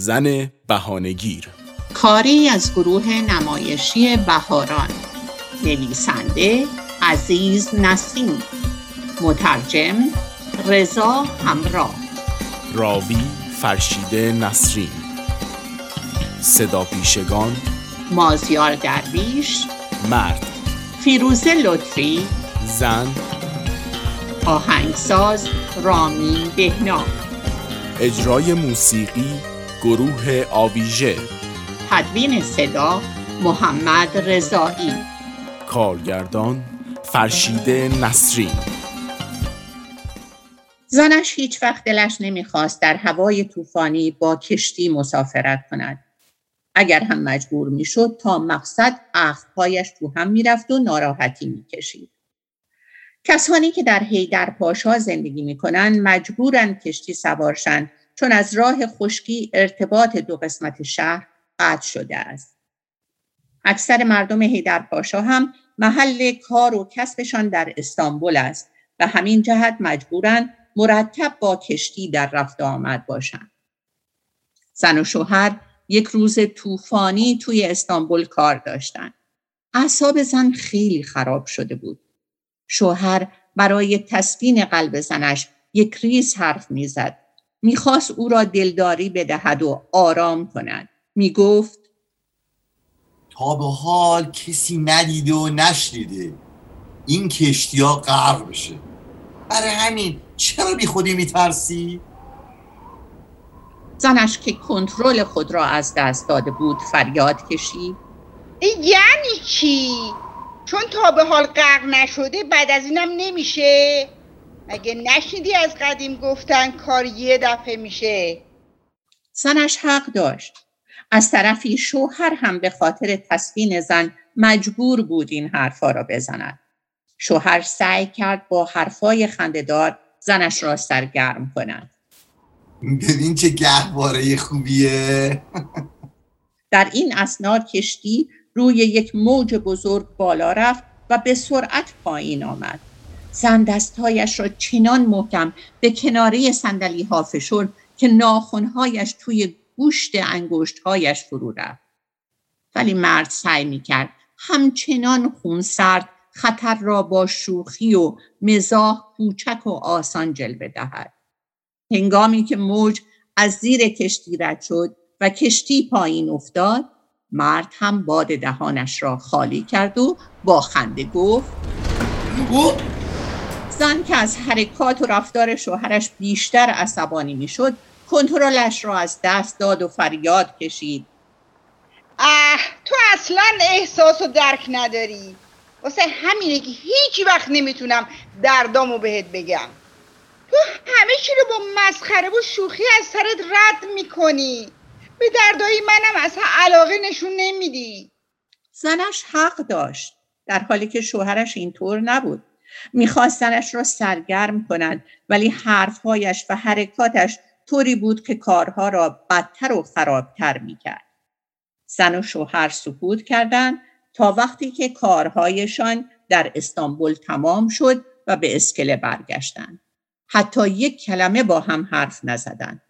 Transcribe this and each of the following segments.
زن بهانگیر کاری از گروه نمایشی بهاران. نویسنده عزیز نسیم. مترجم رضا همراه. راوی فرشیده نسرین. صدا پیشگان مازیار درویش. مرد فیروزه لطفی. زن آهنگساز رامین بهنا اجرای موسیقی گروه آویژه تدوین صدا محمد رضایی کارگردان فرشیده نسرین زنش هیچ وقت دلش نمی‌خواست در هوای طوفانی با کشتی مسافرت کند. اگر هم مجبور می‌شد تا مقصد اخپایش تو هم می‌رفت و ناراحتی می‌کشید. کسانی که در هیدر پاشا زندگی می‌کنند مجبورند کشتی سوارشند چون از راه خشکی ارتباط دو قسمت شهر قطع شده است. اکثر مردم هیدر پاشا هم محل کار و کسبشان در استانبول است و همین جهت مجبورند مرتب با کشتی در رفت آمد باشند. زن و شوهر یک روز طوفانی توی استانبول کار داشتند. اعصاب زن خیلی خراب شده بود. شوهر برای تسکین قلب زنش یک ریز حرف می‌زد. می‌خواست او را دلداری بدهد و آرام کند. می‌گفت تا به حال کسی ندیده و نشنیده این کشتی ها غرق بشه برای همین چرا بی خودی میترسی؟ زنش که کنترل خود را از دست داده بود فریاد کشید یعنی چی؟ چون تا به حال غرق نشده بعد از اینم نمیشه مگه نشنیدی از قدیم گفتن کار یه دفعه میشه. زنش حق داشت. از طرفی شوهر هم به خاطر تسکین زن مجبور بود این حرفا را بزند. شوهر سعی کرد با حرفای خندهدار زنش را سرگرم کند. ببین چه گهواره خوبیه. در این اسناد کشتی روی یک موج بزرگ بالا رفت و به سرعت پایین آمد. زن دستهایش را چنان محکم به کناره سندلی ها فشرد که ناخونهایش توی گوشت انگشتهایش فرو رفت. ولی مرد سعی می کرد همچنان خون سرد خطر را با شوخی و مزاح کوچک و آسان جلوه دهد. هنگامی که موج از زیر کشتی رد شد و کشتی پایین افتاد مرد هم باد دهانش را خالی کرد و با خنده گفت زن که از حرکات و رفتار شوهرش بیشتر عصبانی می‌شد کنترلش را از دست داد و فریاد کشید. اه تو اصلا احساس و درک نداری. واسه همینه که هیچ وقت نمی‌تونم دردامو بهت بگم. تو همه چی رو با مسخره و شوخی از سرت رد می‌کنی. به دردایی منم اصلا علاقه نشون نمیدی. زنش حق داشت در حالی که شوهرش اینطور نبود. می‌خواست زنش را سرگرم کند ولی حرفهایش و حرکاتش طوری بود که کارها را بدتر و خرابتر می‌کرد. زن و شوهر سکوت کردند تا وقتی که کارهایشان در استانبول تمام شد و به اسکله برگشتند. حتی یک کلمه با هم حرف نزدند.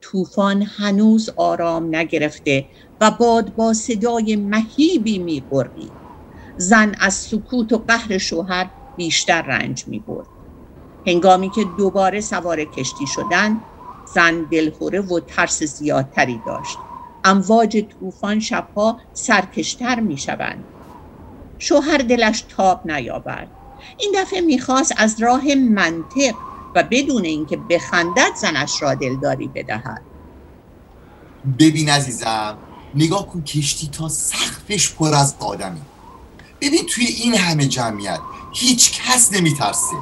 طوفان هنوز آرام نگرفته و باد با صدای مهیبی می‌برید. زن از سکوت و قهر شوهر بیشتر رنج می‌برد. هنگامی که دوباره سوار کشتی شدند زن دلخوره و ترس زیادتری داشت. امواج طوفان شبها سرکشتر می شوند. شوهر دلش تاب نیاورد. این دفعه می‌خواست از راه منطق و بدون اینکه بخندد زنش را دلداری بدهد. ببین عزیزم نگاه کن کشتی تا سقفش پر از آدمی. ببین توی این همه جمعیت هیچ کس نمیترسه.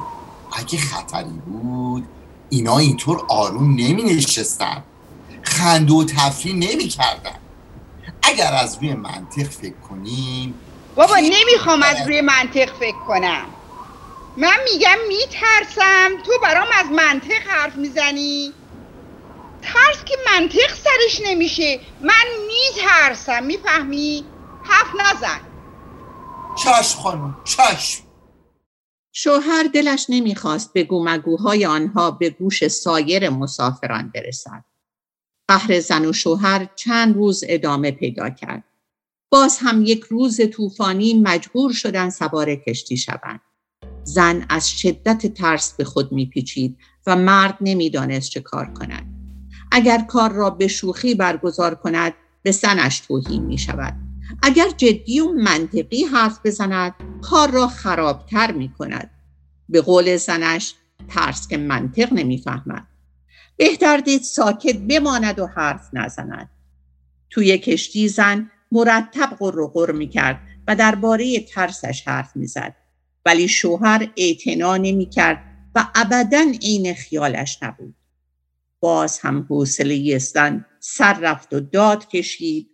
اگه خطری بود اینا اینطور آروم نمی نشستن خند و تفریح نمی کردن اگر از روی منطق فکر کنیم بابا نمی‌خوام از روی منطق فکر کنم. من میگم میترسم. تو برام از منطق حرف می‌زنی؟ ترس که منطق سرش نمیشه. من میترسم. می‌فهمی؟ حرف نزن. چشم خانم چشم. شوهر دلش نمی‌خواست به گومگوهای آنها به گوش سایر مسافران برسد قهر زن و شوهر چند روز ادامه پیدا کرد. باز هم یک روز طوفانی مجبور شدن سوار کشتی شوند. زن از شدت ترس به خود میپیچید و مرد نمی‌دانست چه کار کند. اگر کار را به شوخی برگزار کند به سنش توهین می شود. اگر جدی و منطقی حرف بزند کار را خرابتر می کند. به قول زنش ترس که منطق نمی‌فهمد. بهتر دید ساکت بماند و حرف نزند. توی کشتی زن مرتب قر می کرد و درباره ترسش حرف می‌زد. ولی شوهر اعتنا نمی کرد و ابدا عین خیالش نبود. باز هم حوصله زن سر رفت و داد کشید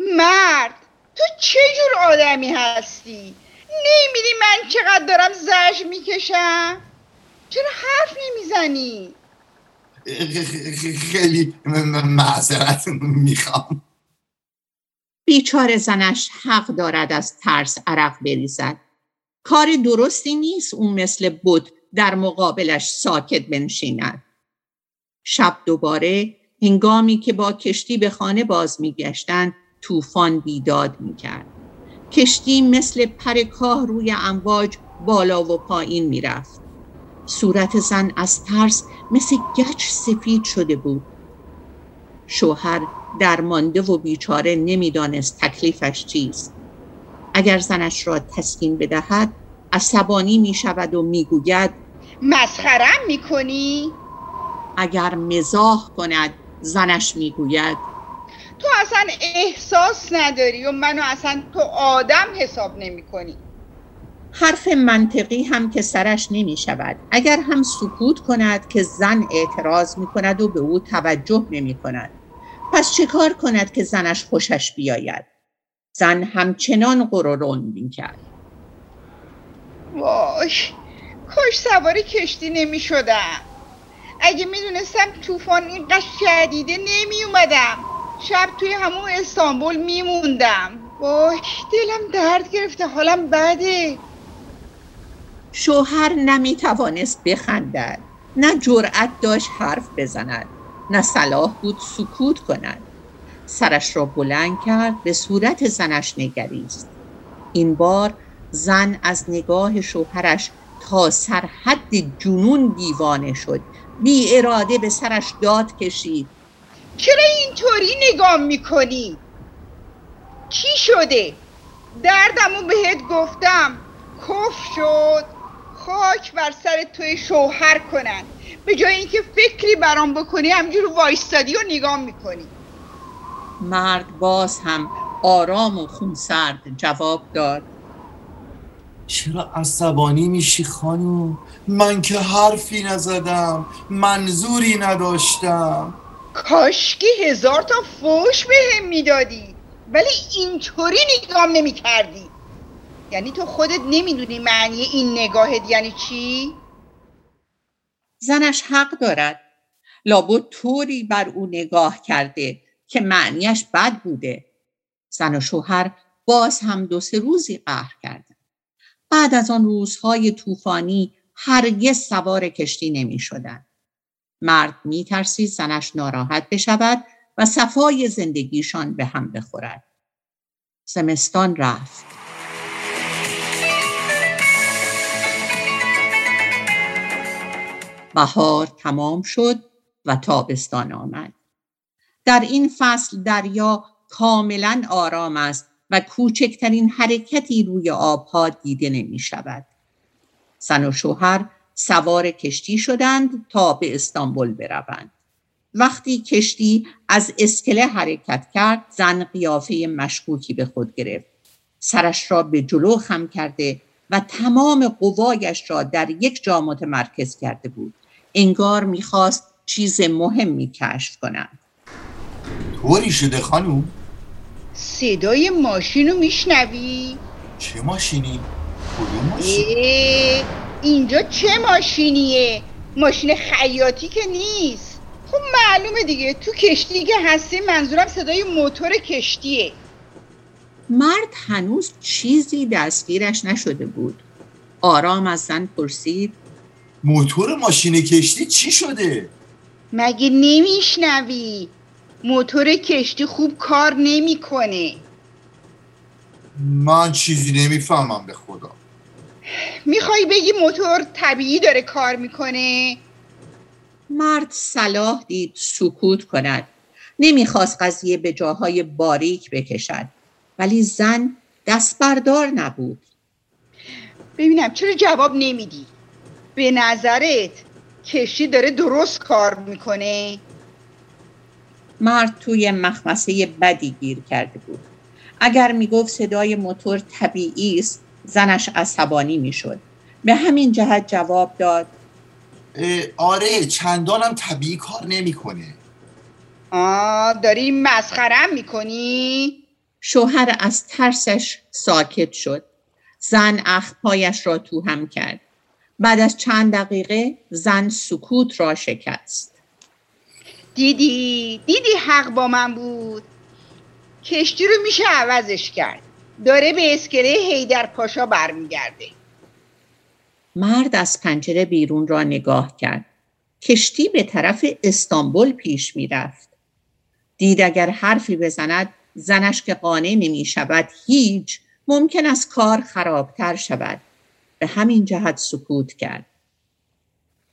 مرد تو چه جور آدمی هستی؟ نمیدی من چقدر دارم زش می‌کشم؟ چرا حرف نمی‌زنی؟ خیلی معذرت می‌خوام. بیچاره زنش حق دارد از ترس عرق بریزد. کار درستی نیست اون مثل بود در مقابلش ساکت بنشیند. شب دوباره هنگامی که با کشتی به خانه باز میگشتند طوفان بیداد می‌کرد. کشتی مثل پرکاه روی امواج بالا و پایین می‌رفت. صورت زن از ترس مثل گچ سفید شده بود. شوهر درمانده و بیچاره نمی‌دانست تکلیفش چیست. اگر زنش را تسکین بدهد عصبانی می شود و می گوید مسخرم می کنی؟ اگر مزاح کند زنش می گوید تو اصلا احساس نداری و منو اصلا تو آدم حساب نمی کنی. حرف منطقی هم که سرش نمی شود. اگر هم سکوت کند که زن اعتراض می کند و به او توجه نمی کند. پس چه کار کند که زنش خوشش بیاید؟ زن همچنان قرورون می کرد. وای کاش سواری کشتی نمی شدم. اگه می‌دونستم طوفان اینقدر شدیده نمی اومدم. شب توی همون استانبول میموندم. وای دلم درد گرفته حالم بده. شوهر نمی‌توانست بخندد نه جرأت داشت حرف بزند نه صلاح بود سکوت کند. سرش را بلند کرد به صورت زنش نگریست. این بار زن از نگاه شوهرش تا سرحد جنون دیوانه شد. بی اراده به سرش داد کشید. چرا اینطوری نگاه می‌کنی؟ چی شده؟ دردمو بهت گفتم. کف شد. خاک بر سر توی شوهر کنن. به جای اینکه فکری برام بکنی همجور وایستادی و نگاه می‌کنی. مرد باز هم آرام و خونسرد جواب داد. چرا عصبانی میشی خانم من که حرفی نزدم. منظوری نداشتم. کاشکی هزار تا فوش به هم می‌دادی. ولی اینطوری نگام نمی کردی یعنی تو خودت نمی‌دونی معنی این نگاهت یعنی چی؟ زنش حق دارد. لابد طوری بر او نگاه کرده که معنیش بد بوده. زن و شوهر باز هم دو سه روزی قهر کردن بعد از آن روزهای طوفانی هرگز سوار کشتی نمی شدن. مرد می ترسید زنش ناراحت بشود و صفای زندگیشان به هم بخورد. زمستان رفت. بهار تمام شد و تابستان آمد. در این فصل دریا کاملا آرام است و کوچکترین حرکتی روی آبها دیده نمی شود. زن و شوهر سوار کشتی شدند تا به استانبول بروند. وقتی کشتی از اسکله حرکت کرد زن قیافه مشکوکی به خود گرفت. سرش را به جلو خم کرده و تمام قوایش را در یک جا متمرکز کرده بود. انگار می‌خواست چیز مهمی کشف کند. طوری شده خانوم؟ صدای ماشین رو میشنوی؟ چه ماشینی؟ کدوم ماشین؟ اینجا چه ماشینیه؟ ماشین خیاطی که نیست. خب معلومه دیگه. تو کشتی که هستی منظورم صدای موتور کشتیه. مرد هنوز چیزی دستگیرش نشده بود. آرام از زن پرسید. موتور ماشین کشتی چی شده؟ مگه نمیشنوی؟ موتور کشتی خوب کار نمی‌کنه. من چیزی نمی‌فهمم به خدا. می‌خوای بگی موتور طبیعی داره کار می‌کنه؟ مرد صلاح دید سکوت کند. نمی‌خواست قضیه به جاهای باریک بکشد. ولی زن دست بردار نبود. ببینم چرا جواب نمیدی؟ به نظرت کشتی داره درست کار می‌کنه؟ مرد توی مخمسه بدی گیر کرده بود. اگر می‌گفت صدای موتور طبیعی است زنش عصبانی می‌شد. به همین جهت جواب داد. آره چندانم طبیعی کار نمی‌کنه. آه داری مسخرم می‌کنی؟ شوهر از ترسش ساکت شد. زن اخپایش را تو هم کرد. بعد از چند دقیقه زن سکوت را شکست. دیدی؟ دیدی حق با من بود؟ کشتی رو میشه عوضش کرد. داره به اسکله هیدر پاشا برمیگرده. مرد از پنجره بیرون را نگاه کرد. کشتی به طرف استانبول پیش می‌رفت. دید اگر حرفی بزند زنش که قانع نمی شود هیچ ممکن است کار خرابتر شود. به همین جهت سکوت کرد.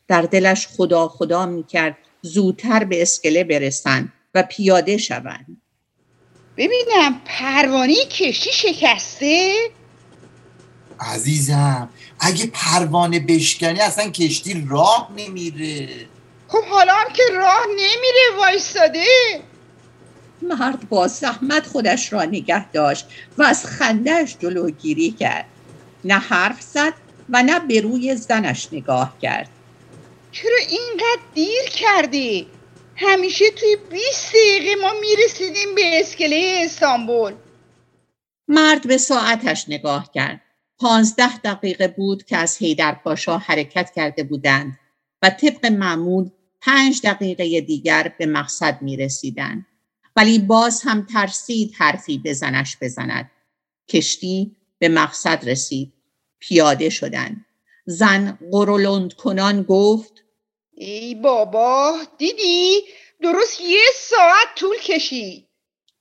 در دلش خدا خدا می کرد زودتر به اسکله برسند و پیاده شوند. ببینم پروانه کشتی شکسته؟ عزیزم اگه پروانه بشکنی اصلا کشتی راه نمیره. خب حالا هم که راه نمیره وایستاده. مرد با زحمت خودش را نگه داشت و از خندهش جلوگیری کرد. نه حرف زد و نه به روی زنش نگاه کرد. چرا اینقدر دیر کردی؟ همیشه توی 20 دقیقه ما می‌رسیدیم به اسکله استانبول مرد به ساعتش نگاه کرد پانزده دقیقه بود که از هیدر پاشا حرکت کرده بودند و طبق معمول پنج دقیقه دیگر به مقصد می رسیدند. ولی باز هم ترسید حرفی به زنش بزند. کشتی به مقصد رسید. پیاده شدند. زن قرولند کنان گفت ای بابا دیدی؟ درست یه ساعت طول کشید.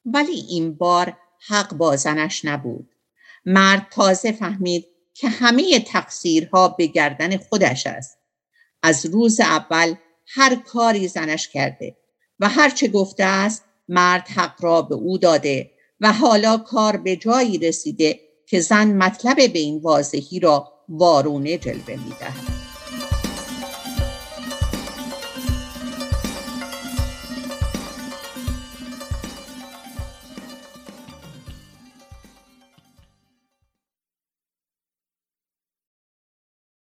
ولی این بار حق با زنش نبود. مرد تازه فهمید که همه تقصیرها به گردن خودش است. از روز اول هر کاری زنش کرده و هرچه گفته است مرد حق را به او داده و حالا کار به جایی رسیده که زن مطلب به این واضحی را وارونه جلوه می‌دهد.